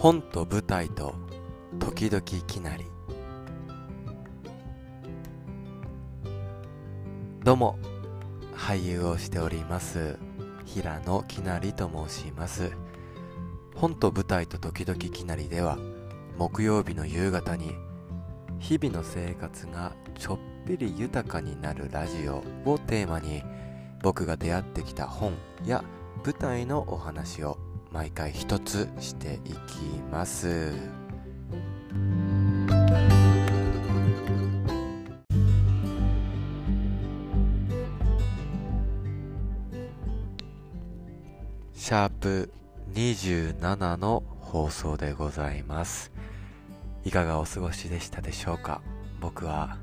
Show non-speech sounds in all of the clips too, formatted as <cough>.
本と舞台と時々きなり。どうも俳優をしております平野きなりと申します。本と舞台と時々きなりでは木曜日の夕方に日々の生活がちょっぴり豊かになるラジオをテーマに僕が出会ってきた本や舞台のお話を毎回一つしていきます。シャープ27の放送でございます。いかがお過ごしでしたでしょうか？僕は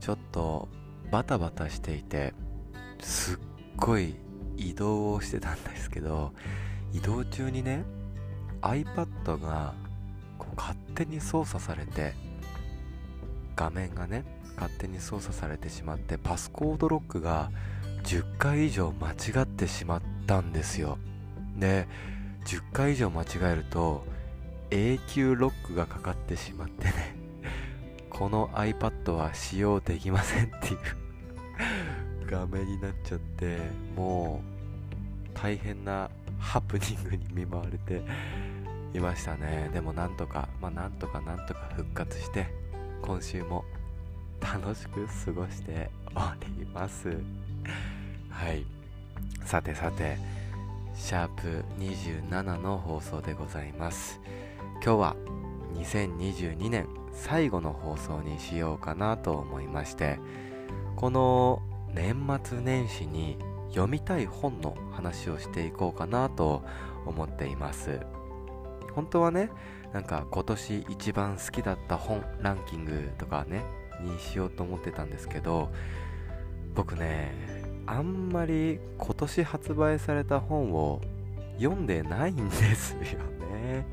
ちょっとバタバタしていてすっごい移動をしてたんですけど移動中にね iPad がこう勝手に操作されて画面がね勝手に操作されてしまってパスコードロックが10回以上間違ってしまったんですよ。で10回以上間違えると永久ロックがかかってしまってねこの iPad は使用できませんっていう <laughs> 画面になっちゃってもう大変なハプニングに見舞われていましたね。でもなんとかまあなんとかなんとか復活して今週も楽しく過ごしております。はい。さてさてシャープ27の放送でございます。今日は2022年最後の放送にしようかなと思いましてこの年末年始に読みたい本の話をしていこうかなと思っています。本当はねなんか今年一番好きだった本ランキングとかねにしようと思ってたんですけど僕ねあんまり今年発売された本を読んでないんですよね。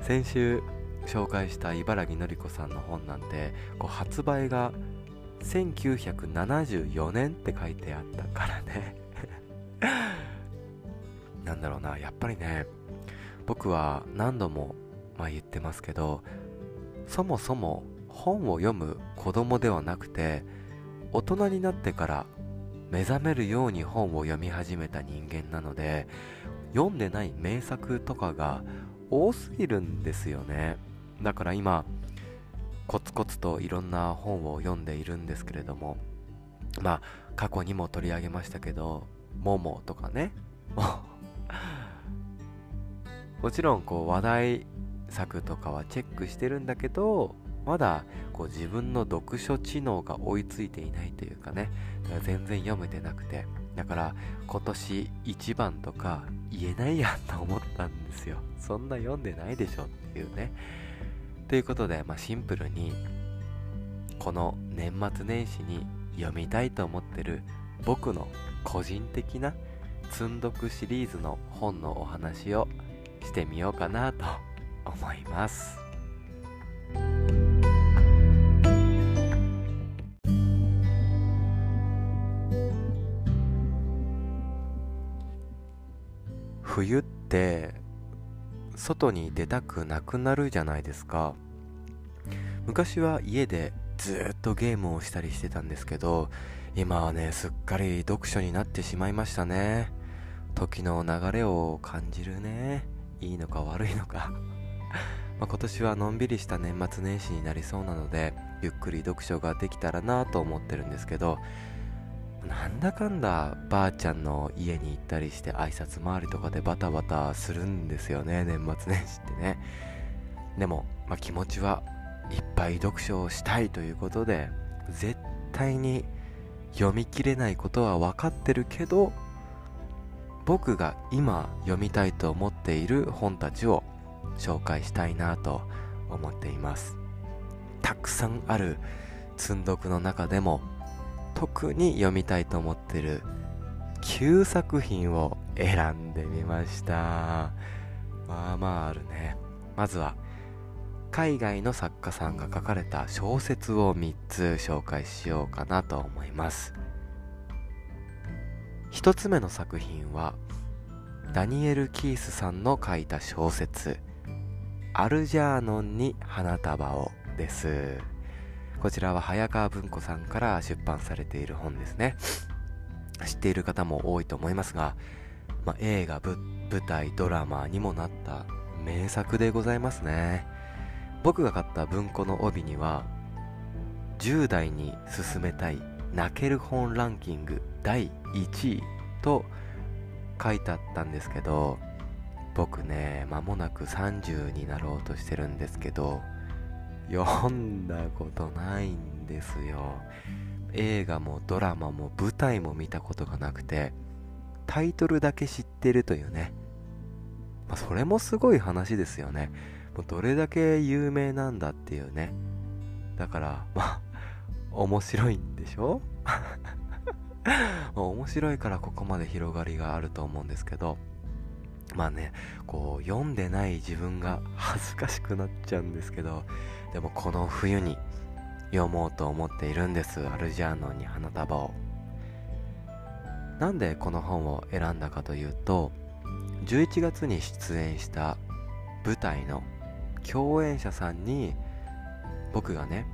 先週紹介した茨城のり子さんの本なんてこう発売が1974年って書いてあったからね。<laughs> なんだろうなやっぱりね僕は何度も、まあ、言ってますけどそもそも本を読む子供ではなくて大人になってから目覚めるように本を読み始めた人間なので読んでない名作とかが多すぎるんですよね。だから今コツコツといろんな本を読んでいるんですけれどもまあ過去にも取り上げましたけど「モモ」とかね。<laughs> もちろんこう話題作とかはチェックしてるんだけどまだこう自分の読書知能が追いついていないというかね。全然読めてなくて。だから今年一番とか言えないやんと思ったんですよ。そんな読んでないでしょっていうね。ということで、まあ、シンプルにこの年末年始に読みたいと思ってる僕の個人的な積んどくシリーズの本のお話をしてみようかなと思います。冬って外に出たくなくなるじゃないですか。昔は家でずっとゲームをしたりしてたんですけど今はねすっかり読書になってしまいましたね。時の流れを感じるね。いいのか悪いのか。<laughs> ま今年はのんびりした年末年始になりそうなのでゆっくり読書ができたらなと思ってるんですけどなんだかんだばあちゃんの家に行ったりして挨拶回りとかでバタバタするんですよね年末年始ってね。でも、まあ、気持ちはいっぱい読書をしたいということで絶対に読み切れないことは分かってるけど僕が今読みたいと思っている本たちを紹介したいなと思っています。たくさんある積んどくの中でも特に読みたいと思ってる9作品を選んでみました。まあまああるね。まずは海外の作家さんが書かれた小説を3つ紹介しようかなと思います。1つ目の作品はダニエル・キースさんの書いた小説アルジャーノンに花束をです。こちらは早川文庫さんから出版されている本ですね。知っている方も多いと思いますが、まあ、映画舞台ドラマにもなった名作でございますね。僕が買った文庫の帯には10代に勧めたい泣ける本ランキング第1位と書いてあったんですけど僕ね間もなく30になろうとしてるんですけど読んだことないんですよ。映画もドラマも舞台も見たことがなくてタイトルだけ知ってるというね、まあ、それもすごい話ですよね。もうどれだけ有名なんだっていうね。だからまあ面白いんでしょ？<laughs> 面白いからここまで広がりがあると思うんですけど。まあねこう読んでない自分が恥ずかしくなっちゃうんですけど。でもこの冬に読もうと思っているんです。アルジャーノンに花束を。なんでこの本を選んだかというと11月に出演した舞台の共演者さんに僕がね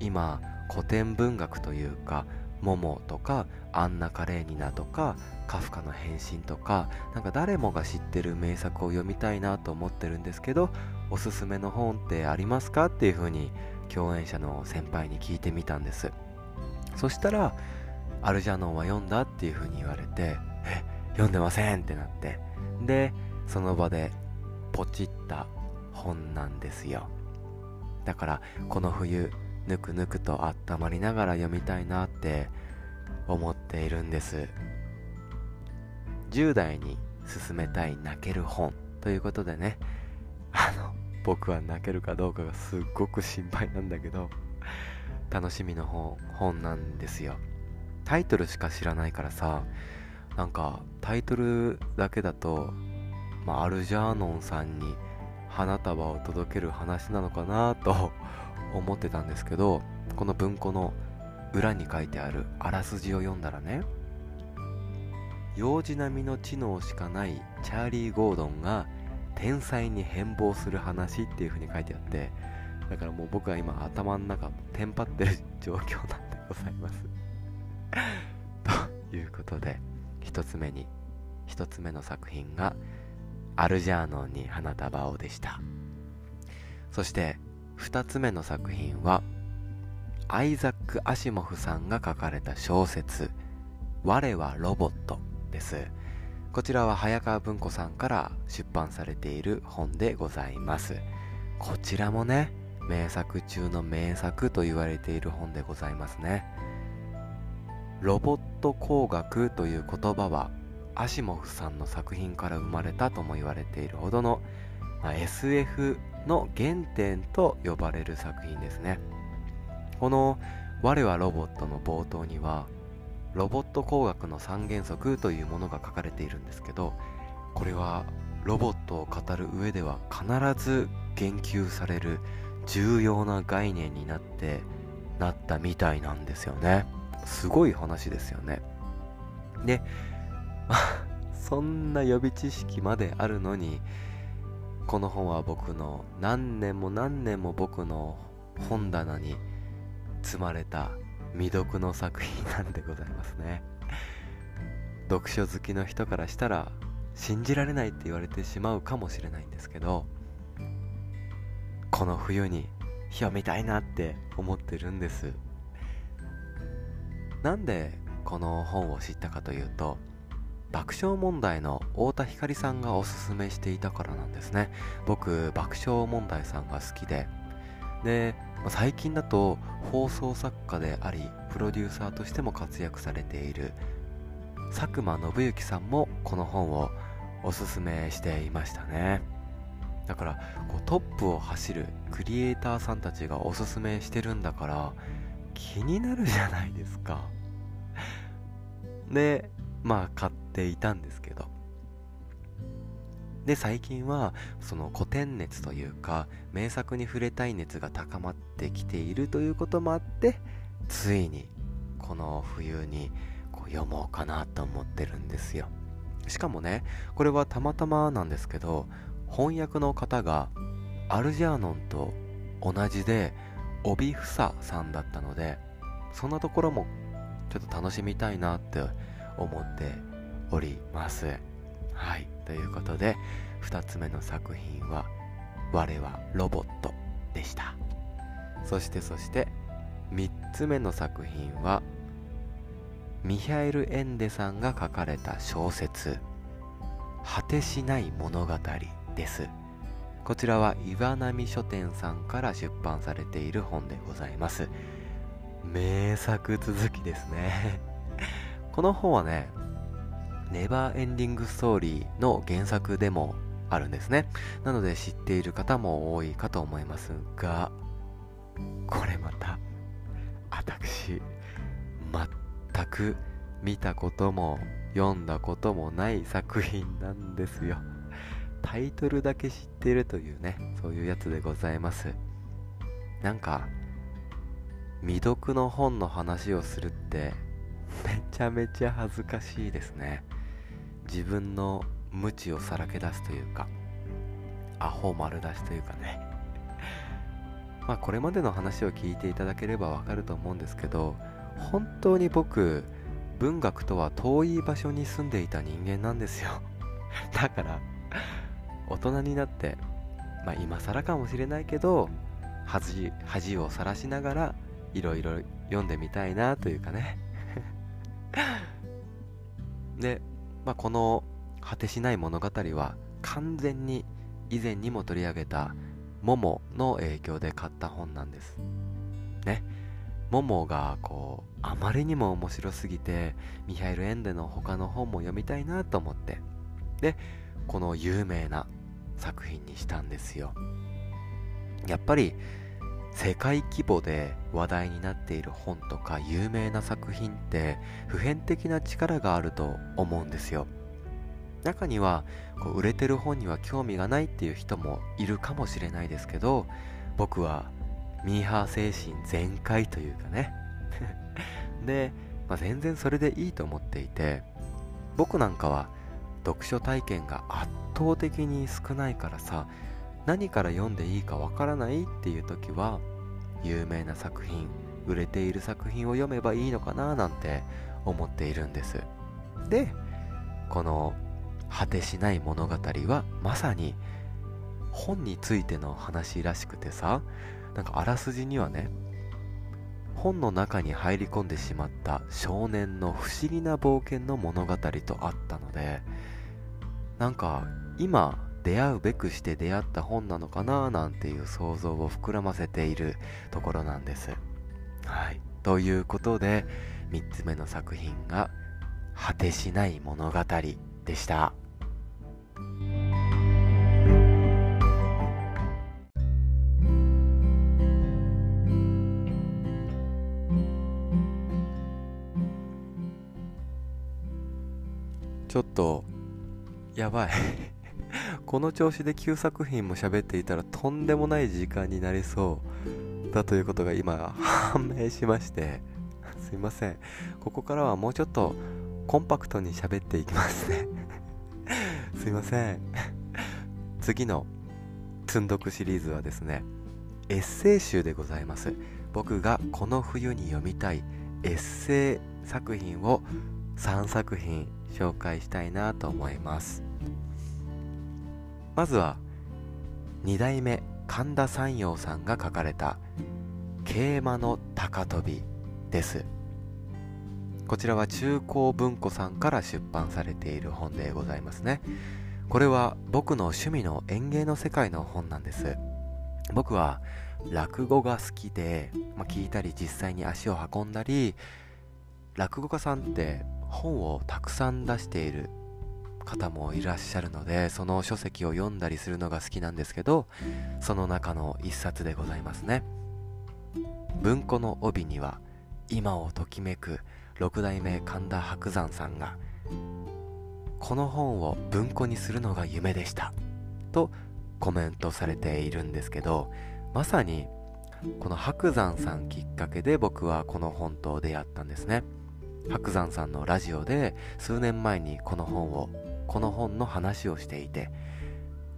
今古典文学というかモモとかアンナ・カレーニナとかカフカの変身とかなんか誰もが知ってる名作を読みたいなと思ってるんですけどおすすめの本ってありますかっていう風に共演者の先輩に聞いてみたんです。そしたらアルジャノンは読んだっていう風に言われてえ読んでませんってなって。でその場でポチった本なんですよ。だからこの冬ぬくぬくと温まりながら読みたいなって思っているんです。10代に勧めたい泣ける本ということでね。あの僕は泣けるかどうかがすっごく心配なんだけど楽しみの本本なんですよ。タイトルしか知らないからさなんかタイトルだけだと、まあ、アルジャーノンさんに花束を届ける話なのかなと <laughs> 思ってたんですけどこの文庫の裏に書いてあるあらすじを読んだらね幼児並みの知能しかないチャーリー・ゴードンが天才に変貌する話っていう風に書いてあってだからもう僕は今頭の中テンパってる状況なんでございます。<laughs> ということで1つ目に1つ目の作品がアルジャーノンに花束をでした。そして2つ目の作品はアイザック・アシモフさんが書かれた小説「我はロボット」です。こちらは早川文庫さんから出版されている本でございます。こちらもね名作中の名作と言われている本でございますね。ロボット工学という言葉はアシモフさんの作品から生まれたとも言われているほどの、まあ、SF の原点と呼ばれる作品ですね。この「我はロボット」の冒頭にはロボット工学の三原則というものが書かれているんですけどこれはロボットを語る上では必ず言及される重要な概念になってなったみたいなんですよね。すごい話ですよね。で <laughs> そんな予備知識まであるのにこの本は僕の何年も何年も僕の本棚に積まれた未読の作品なんでございますね。読書好きの人からしたら信じられないって言われてしまうかもしれないんですけどこの冬に読みたいなって思ってるんです。なんでこの本を知ったかというと爆笑問題の太田光さんがおすすめしていたからなんですね。僕爆笑問題さんが好きで。で最近だと放送作家でありプロデューサーとしても活躍されている佐久間信行さんもこの本をおすすめしていましたね。だからこうトップを走るクリエイターさんたちがおすすめしてるんだから気になるじゃないですか。でまあ買っていたんですけど。で最近はその古典熱というか名作に触れたい熱が高まってきているということもあってついにこの冬にこう読もうかなと思ってるんですよ。しかもねこれはたまたまなんですけど翻訳の方がアルジャーノンと同じで帯房さんだったのでそんなところもちょっと楽しみたいなって思っております。はい。ということで2つ目の作品は「我はロボット」でした。そしてそして3つ目の作品はミハエル・エンデさんが書かれた小説「果てしない物語」です。こちらは岩波書店さんから出版されている本でございます。名作続きですね。この本はねネバーエンディングストーリーの原作でもあるんですね。なので知っている方も多いかと思いますがこれまた私全く見たことも読んだこともない作品なんですよ。タイトルだけ知ってるというねそういうやつでございます。なんか未読の本の話をするってめちゃめちゃ恥ずかしいですね。自分の無知をさらけ出すというかアホ丸出しというかね。<laughs> まあこれまでの話を聞いていただければわかると思うんですけど本当に僕文学とは遠い場所に住んでいた人間なんですよ。<laughs> だから大人になって、まあ、今更かもしれないけど恥恥をさらしながらいろいろ読んでみたいなというかね。<laughs> で、まあ、この「果てしない物語」は完全に以前にも取り上げた「モモ」の影響で買った本なんです。ね。モモがこうあまりにも面白すぎてミハイル・エンデの他の本も読みたいなと思ってでこの有名な作品にしたんですよ。やっぱり世界規模で話題になっている本とか有名な作品って普遍的な力があると思うんですよ。中にはこう売れてる本には興味がないっていう人もいるかもしれないですけど僕はミーハー精神全開というかね。<laughs> で、まあ、全然それでいいと思っていて僕なんかは読書体験が圧倒的に少ないからさ何から読んでいいかわからないっていう時は有名な作品売れている作品を読めばいいのかななんて思っているんです。でこの「果てしない物語」はまさに本についての話らしくてさなんかあらすじにはね本の中に入り込んでしまった少年の不思議な冒険の物語とあったのでなんか今出会うべくして出会った本なのかななんていう想像を膨らませているところなんです。はい。ということで3つ目の作品が「果てしない物語」でした。ちょっとやばいこの調子で9作品も喋っていたらとんでもない時間になりそうだということが今判明しまして <laughs> すいません。ここからはもうちょっとコンパクトに喋っていきますね。<laughs> すいません。次の積んどくシリーズはですねエッセイ集でございます。僕がこの冬に読みたいエッセイ作品を3作品紹介したいなと思います。まずは2代目神田山陽さんが書かれた「桂馬の高跳び」です。こちらは中高文庫さんから出版されている本でございますね。これは僕の趣味の園芸の世界の本なんです。僕は落語が好きで、まあ、聞いたり実際に足を運んだり落語家さんって本をたくさん出している方もいらっしゃるのでその書籍を読んだりするのが好きなんですけどその中の一冊でございますね。文庫の帯には今をときめく六代目神田伯山さんがこの本を文庫にするのが夢でしたとコメントされているんですけどまさにこの白山さんきっかけで僕はこの本と出会ったんですね。白山さんのラジオで数年前にこの本をこの本の話をしていて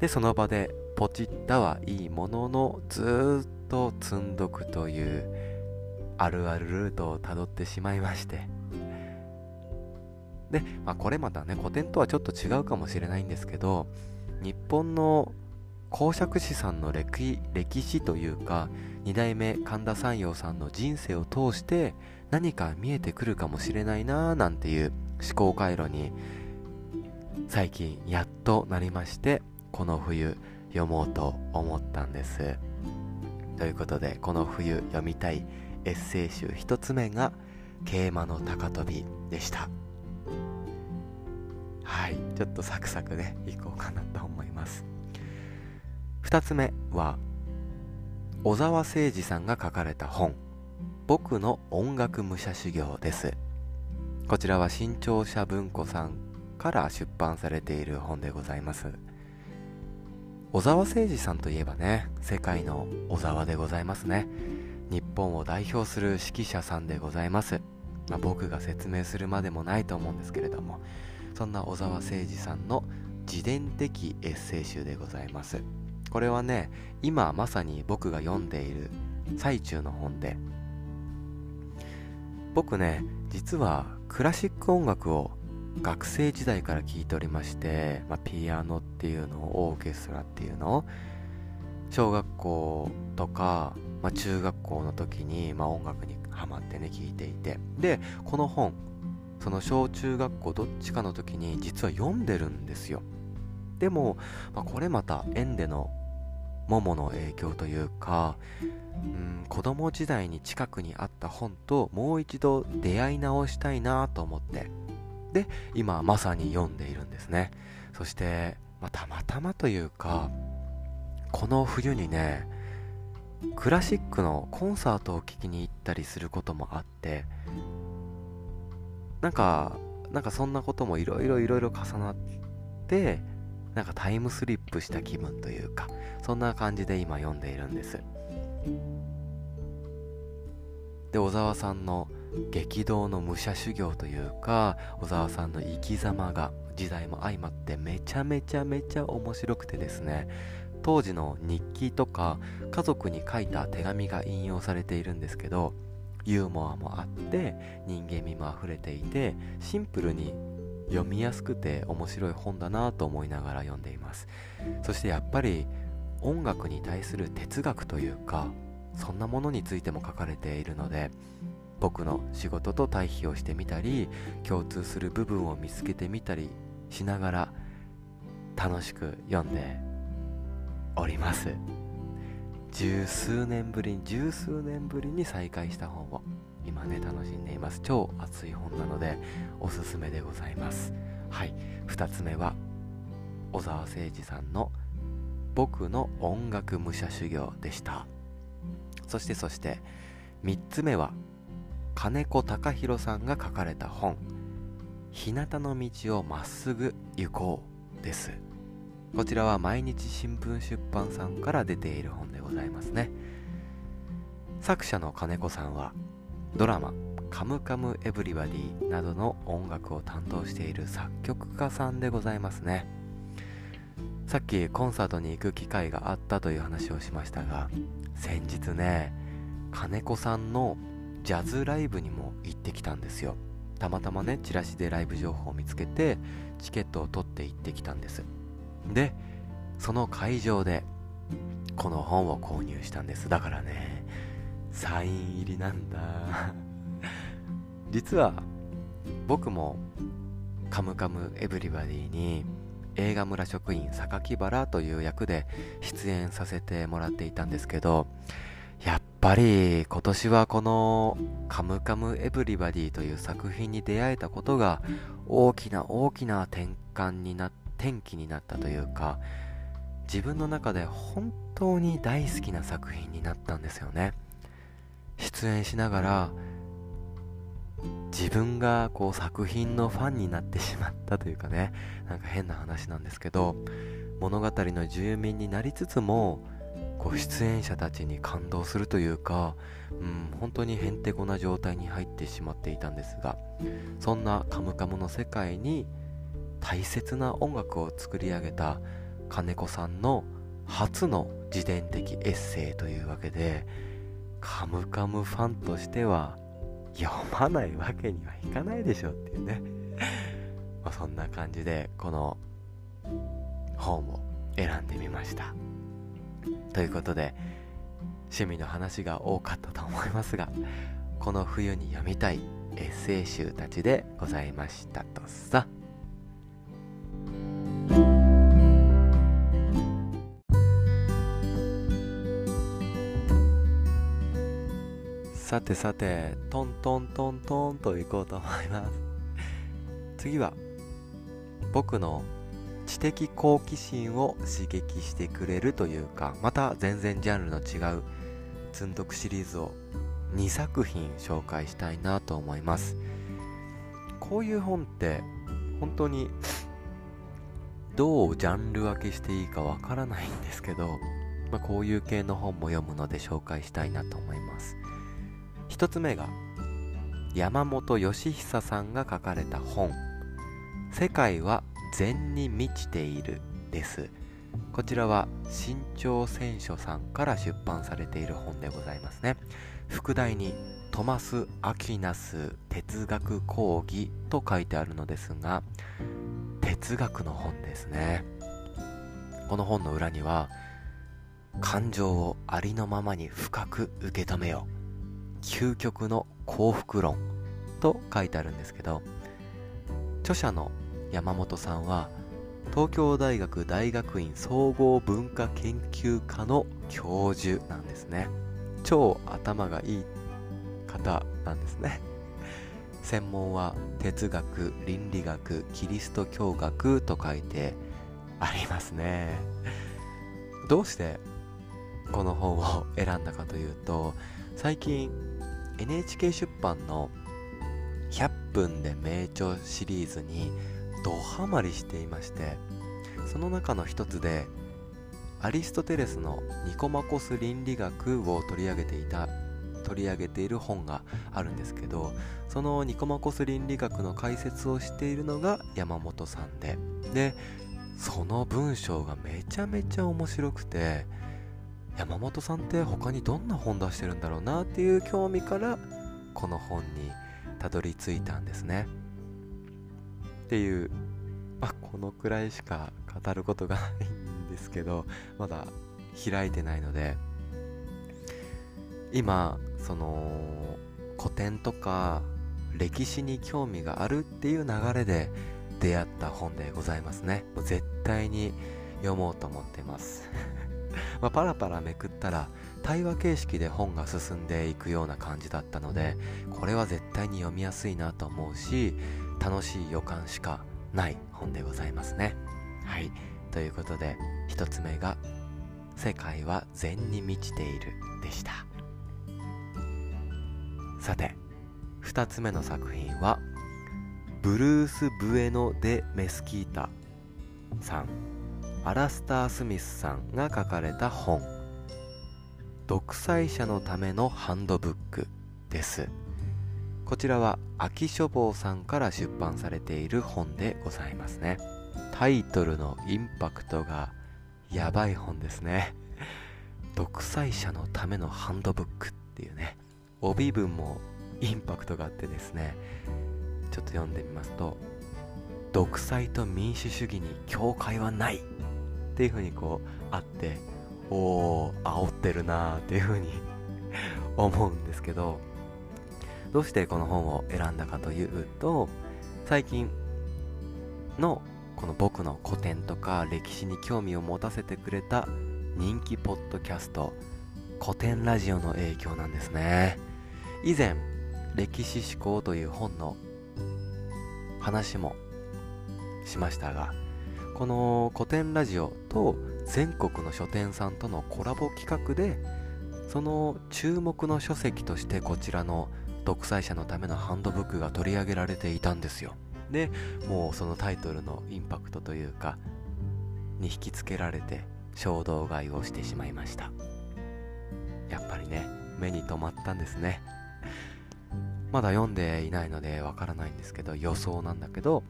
でその場でポチったはいいもののずっと積んどくというあるあるルートをたどってしまいまして。で、まあ、これまたね古典とはちょっと違うかもしれないんですけど日本の公爵士さんの歴歴史というか2代目神田山陽さんの人生を通して何か見えてくるかもしれないなーなんていう思考回路に最近やっとなりましてこの冬読もうと思ったんです。ということでこの冬読みたいエッセイ集1つ目が「桂馬の高跳び」でした。はいちょっとサクサクねいこうかなと思います。2つ目は小沢誠二さんが書かれた本「僕の音楽武者修行」です。こちらは新潮社文庫さんから出版されている本でございます。小沢誠二さんといえばね世界の小沢でございますね。日本を代表する指揮者さんでございます、まあ、僕が説明するまでもないと思うんですけれどもそんな小沢誠二さんの自伝的エッセイ集でございます。これはね今まさに僕が読んでいる最中の本で僕ね実はクラシック音楽を学生時代から聴いておりまして、まあ、ピアノっていうのオーケストラっていうの小学校とか、まあ、中学校の時に、まあ、音楽にハマってね聴いていて。でこの本その小中学校どっちかの時に実は読んでるんですよ。でも、まあ、これまた縁でのモモの影響というかうん子供時代に近くにあった本ともう一度出会い直したいなと思って。で今まさに読んでいるんですね。そして、まあ、たまたまというかこの冬にねクラシックのコンサートを聴きに行ったりすることもあってなんかなんかそんなこともいろいろいろいろ重なってなんかタイムスリップした気分というかそんな感じで今読んでいるんです。で小沢さんの激動の武者修行というか小沢さんの生き様が時代も相まってめちゃめちゃめちゃ面白くてですね当時の日記とか家族に書いた手紙が引用されているんですけどユーモアもあって人間味もあふれていてシンプルに読みやすくて面白い本だなと思いながら読んでいます。そしてやっぱり音楽に対する哲学というかそんなものについても書かれているので僕の仕事と対比をしてみたり共通する部分を見つけてみたりしながら楽しく読んでおります。十数年ぶりに十数年ぶりに再開した本を今ね楽しんでいます。超熱い本なのでおすすめでございます。はい。2つ目は小沢誠二さんの「僕の音楽武者修行」でした。そしてそして3つ目は金子隆弘さんが書かれた本「日向の道をまっすぐ行こう」です。こちらは毎日新聞出版さんから出ている本でございますね。作者の金子さんはドラマ「カムカムエヴリバディ」などの音楽を担当している作曲家さんでございますね。さっきコンサートに行く機会があったという話をしましたが先日ね金子さんのジャズライブにも行ってきたんですよ。たまたまねチラシでライブ情報を見つけてチケットを取って行ってきたんです。でその会場でこの本を購入したんです。だからねサイン入りなんだ。<laughs> 実は僕も「カムカムエヴリバディ」に映画村職員榊原という役で出演させてもらっていたんですけどやっぱり今年はこの「カムカムエヴリバディ」という作品に出会えたことが大きな大きな転換にな転機になったというか自分の中で本当に大好きな作品になったんですよね。出演しながら自分がこう作品のファンになってしまったというかねなんか変な話なんですけど物語の住民になりつつもこう出演者たちに感動するというか、うん、本当にへんてこな状態に入ってしまっていたんですがそんな「カムカム」の世界に大切な音楽を作り上げた金子さんの初の自伝的エッセイというわけでカムカムファンとしては読まないわけにはいかないでしょうっていうね。<laughs> まそんな感じでこの本を選んでみました。ということで趣味の話が多かったと思いますがこの冬に読みたいエッセイ集たちでございましたとさ。さてさてトントントントンといこうと思います。次は僕の知的好奇心を刺激してくれるというかまた全然ジャンルの違う積んどくシリーズを2作品紹介したいなと思います。こういう本って本当にどうジャンル分けしていいかわからないんですけど、まあ、こういう系の本も読むので紹介したいなと思います。1つ目が山本義久さんが書かれた本「世界は禅に満ちている」です。こちらは新潮選書さんから出版されている本でございますね。副題にトマス・アキナス哲学講義と書いてあるのですが哲学の本ですね。この本の裏には感情をありのままに深く受け止めよう。究極の幸福論と書いてあるんですけど著者の山本さんは東京大学大学院総合文化研究科の教授なんですね。超頭がいい方なんですね。専門は哲学倫理学キリスト教学と書いてありますね。どうしてこの本を選んだかというと最近 NHK 出版の100分で名著シリーズにドハマりしていましてその中の一つでアリストテレスのニコマコス倫理学を取り上げていた取り上げている本があるんですけどそのニコマコス倫理学の解説をしているのが山本さんででその文章がめちゃめちゃ面白くて山本さんって他にどんな本出してるんだろうなっていう興味からこの本にたどり着いたんですね。っていうまあこのくらいしか語ることがないんですけどまだ開いてないので今その古典とか歴史に興味があるっていう流れで出会った本でございますね。絶対に読もうと思ってます。<laughs> まあ、パラパラめくったら対話形式で本が進んでいくような感じだったのでこれは絶対に読みやすいなと思うし楽しい予感しかない本でございますね。はい。ということで1つ目が「世界は禅に満ちている」でした。さて2つ目の作品はブルース・ブエノ・デ・メスキータさんアラスター・スミスさんが書かれた本独裁者のためのハンドブックです。こちらは秋書房さんから出版されている本でございますね。タイトルのインパクトがやばい本ですね。独裁者のためのハンドブックっていうね帯文もインパクトがあってですね。ちょっと読んでみますと独裁と民主主義に境界はないっていう風にこうあっておお煽ってるなーっていう風に <laughs> 思うんですけどどうしてこの本を選んだかというと最近のこの僕の古典とか歴史に興味を持たせてくれた人気ポッドキャスト古典ラジオの影響なんですね。以前歴史思考という本の話もしましたがこの古典ラジオと全国の書店さんとのコラボ企画でその注目の書籍としてこちらの独裁者のためのハンドブックが取り上げられていたんですよ。でもうそのタイトルのインパクトというかに引きつけられて衝動買いをしてしまいました。やっぱりね目に留まったんですね。まだ読んでいないのでわからないんですけど予想なんだけど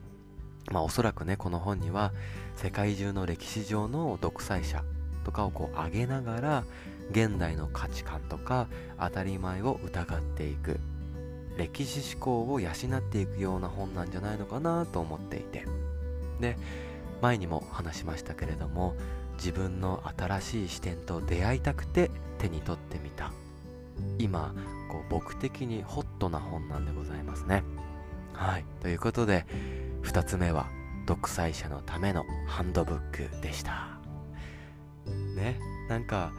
まあおそらくねこの本には世界中の歴史上の独裁者とかをこう上げながら現代の価値観とか当たり前を疑っていく歴史思考を養っていくような本なんじゃないのかなと思っていて。で前にも話しましたけれども自分の新しい視点と出会いたくて手に取ってみた。今こう僕的にホットな本なんでございますね。はい。ということで2つ目は独裁者のためのハンドブックでした。ねなんか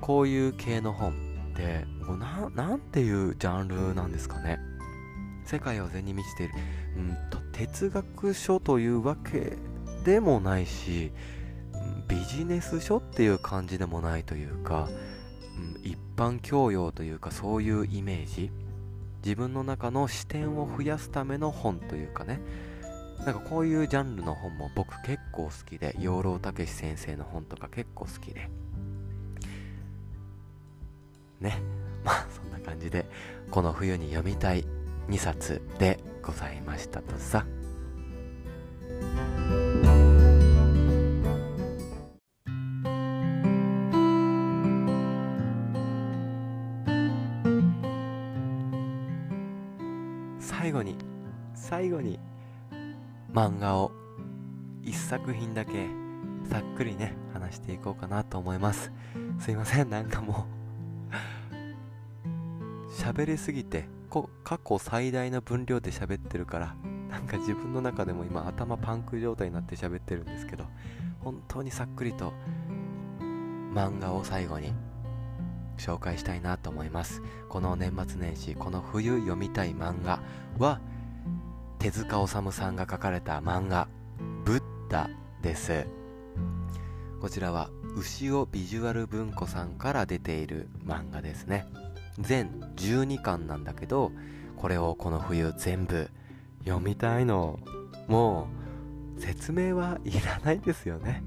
こういう系の本ってこうななんていうジャンルなんですかね。世界を禅に満ちている、うんと、哲学書というわけでもないし、ビジネス書っていう感じでもないというか、うん、一般教養というかそういうイメージ。自分の中の視点を増やすための本というかね。なんかこういうジャンルの本も僕結構好きで養老孟司先生の本とか結構好きで。ね。まあそんな感じでこの冬に読みたい2冊でございましたとさ。漫画を。1作品だけさっくりね話していこうかなと思います。すいませんなんかもう。<laughs> 喋りすぎてこ過去最大の分量で喋ってるからなんか自分の中でも今頭パンク状態になって喋ってるんですけど本当にさっくりと漫画を最後に紹介したいなと思います。この年末年始この冬読みたい漫画は手塚治虫さんが書かれた漫画「ブッダ」です。こちらは牛尾ビジュアル文庫さんから出ている漫画ですね。全12巻なんだけどこれをこの冬全部読みたいの。もう説明はいらないですよね。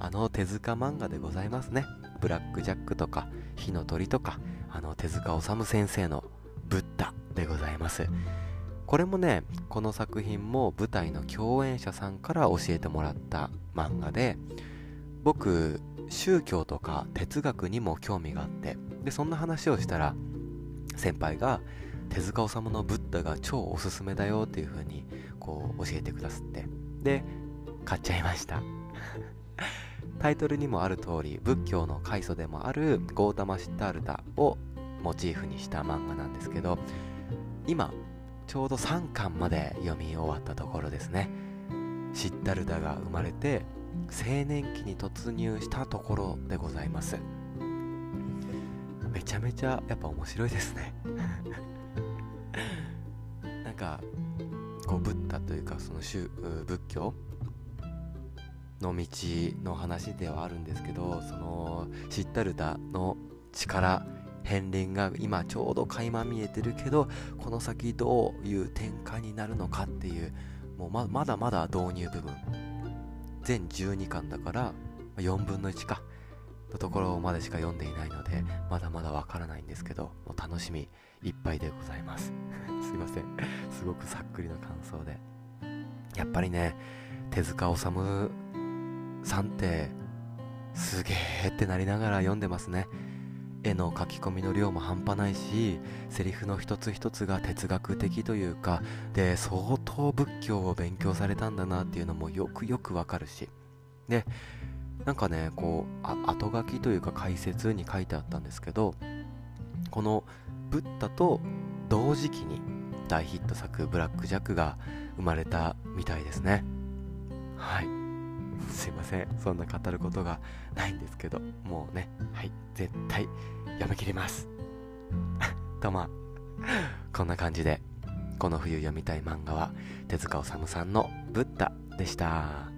あの手塚漫画でございますね。ブラック・ジャックとか火の鳥とかあの手塚治虫先生のブッダでございます。これもねこの作品も舞台の共演者さんから教えてもらった漫画で僕宗教とか哲学にも興味があってでそんな話をしたら先輩が手塚治虫のブッダが超おすすめだよっていう風にこう教えてくださってで買っちゃいました。<laughs> タイトルにもある通り仏教の開祖でもあるゴータマ・シッタールタをモチーフにした漫画なんですけど今ちょうど3巻まで読み終わったところですね。シッタルタが生まれて青年期に突入したところでございます。めちゃめちゃやっぱ面白いですね。<laughs> なんかこうブッダというかその宗仏教？の道の話ではあるんですけどそのシッタルタの力片鱗が今ちょうど垣間見えてるけどこの先どういう展開になるのかっていうもうまだまだ導入部分。全12巻だから4分の1か。のところまでしか読んでいないのでまだまだわからないんですけどもう楽しみいっぱいでございます。<laughs> すいません。すごくさっくりな感想で。やっぱりね手塚治虫さんってすげえってなりながら読んでますね。絵の書き込みの量も半端ないしセリフの一つ一つが哲学的というかで相当仏教を勉強されたんだなっていうのもよくよくわかるし。でなんかねこうあ後書きというか解説に書いてあったんですけどこのブッダと同時期に大ヒット作「ブラック・ジャック」が生まれたみたいですね。はい。すいません。そんな語ることがないんですけどもうねはい絶対読み切ります。<laughs> とまあこんな感じでこの冬読みたい漫画は手塚治虫さんの「ブッダ」でした。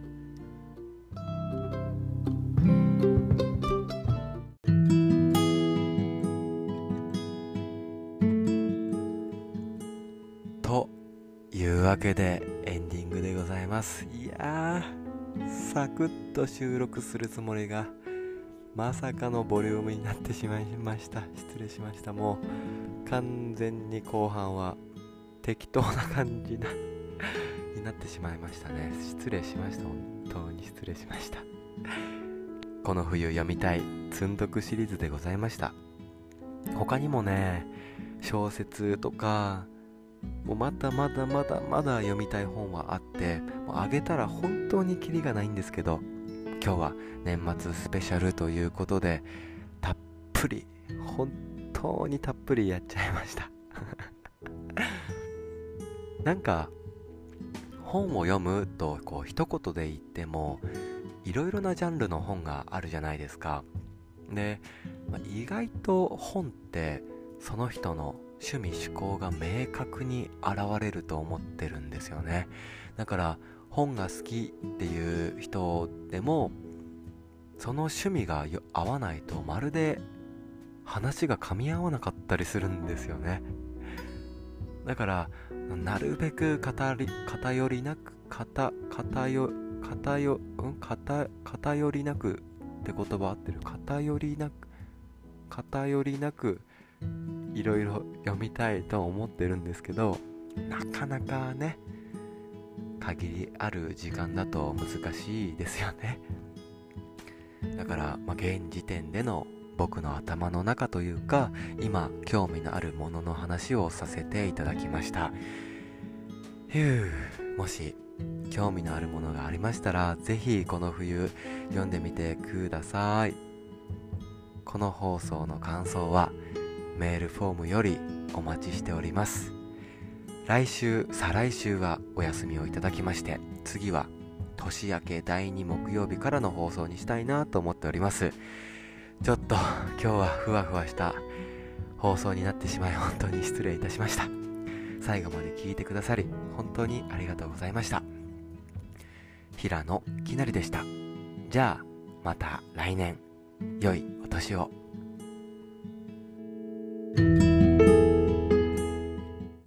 というわけでエンディングでございます。いやサクッと収録するつもりがまさかのボリュームになってしまいました。失礼しました。もう完全に後半は適当な感じな <laughs> になってしまいましたね。失礼しました。本当に失礼しました。この冬読みたい積んどくシリーズでございました。他にもね小説とかもうまだまだまだまだ読みたい本はあってもうあげたら本当にキリがないんですけど今日は年末スペシャルということでたっぷり本当にたっぷりやっちゃいました。<laughs> なんか本を読むとこう一言で言ってもいろいろなジャンルの本があるじゃないですか。で、まあ、意外と本ってその人の趣味趣向が明確に現れると思ってるんですよね。だから本が好きっていう人でもその趣味が合わないとまるで話が噛み合わなかったりするんですよね。だからなるべく偏りなく偏偏うん？偏りなくって言葉合ってる？偏りなく偏りなくいろいろ読みたいと思ってるんですけどなかなかね限りある時間だと難しいですよね。だから、まあ、現時点での僕の頭の中というか今興味のあるものの話をさせていただきました。ひゅーもし興味のあるものがありましたらぜひこの冬読んでみてください。この放送の感想はメールフォームよりお待ちしております。来週再来週はお休みをいただきまして次は年明け第2木曜日からの放送にしたいなと思っております。ちょっと今日はふわふわした放送になってしまい本当に失礼いたしました。最後まで聞いてくださり本当にありがとうございました。平野きなりでした。じゃあまた来年。良いお年を。thank you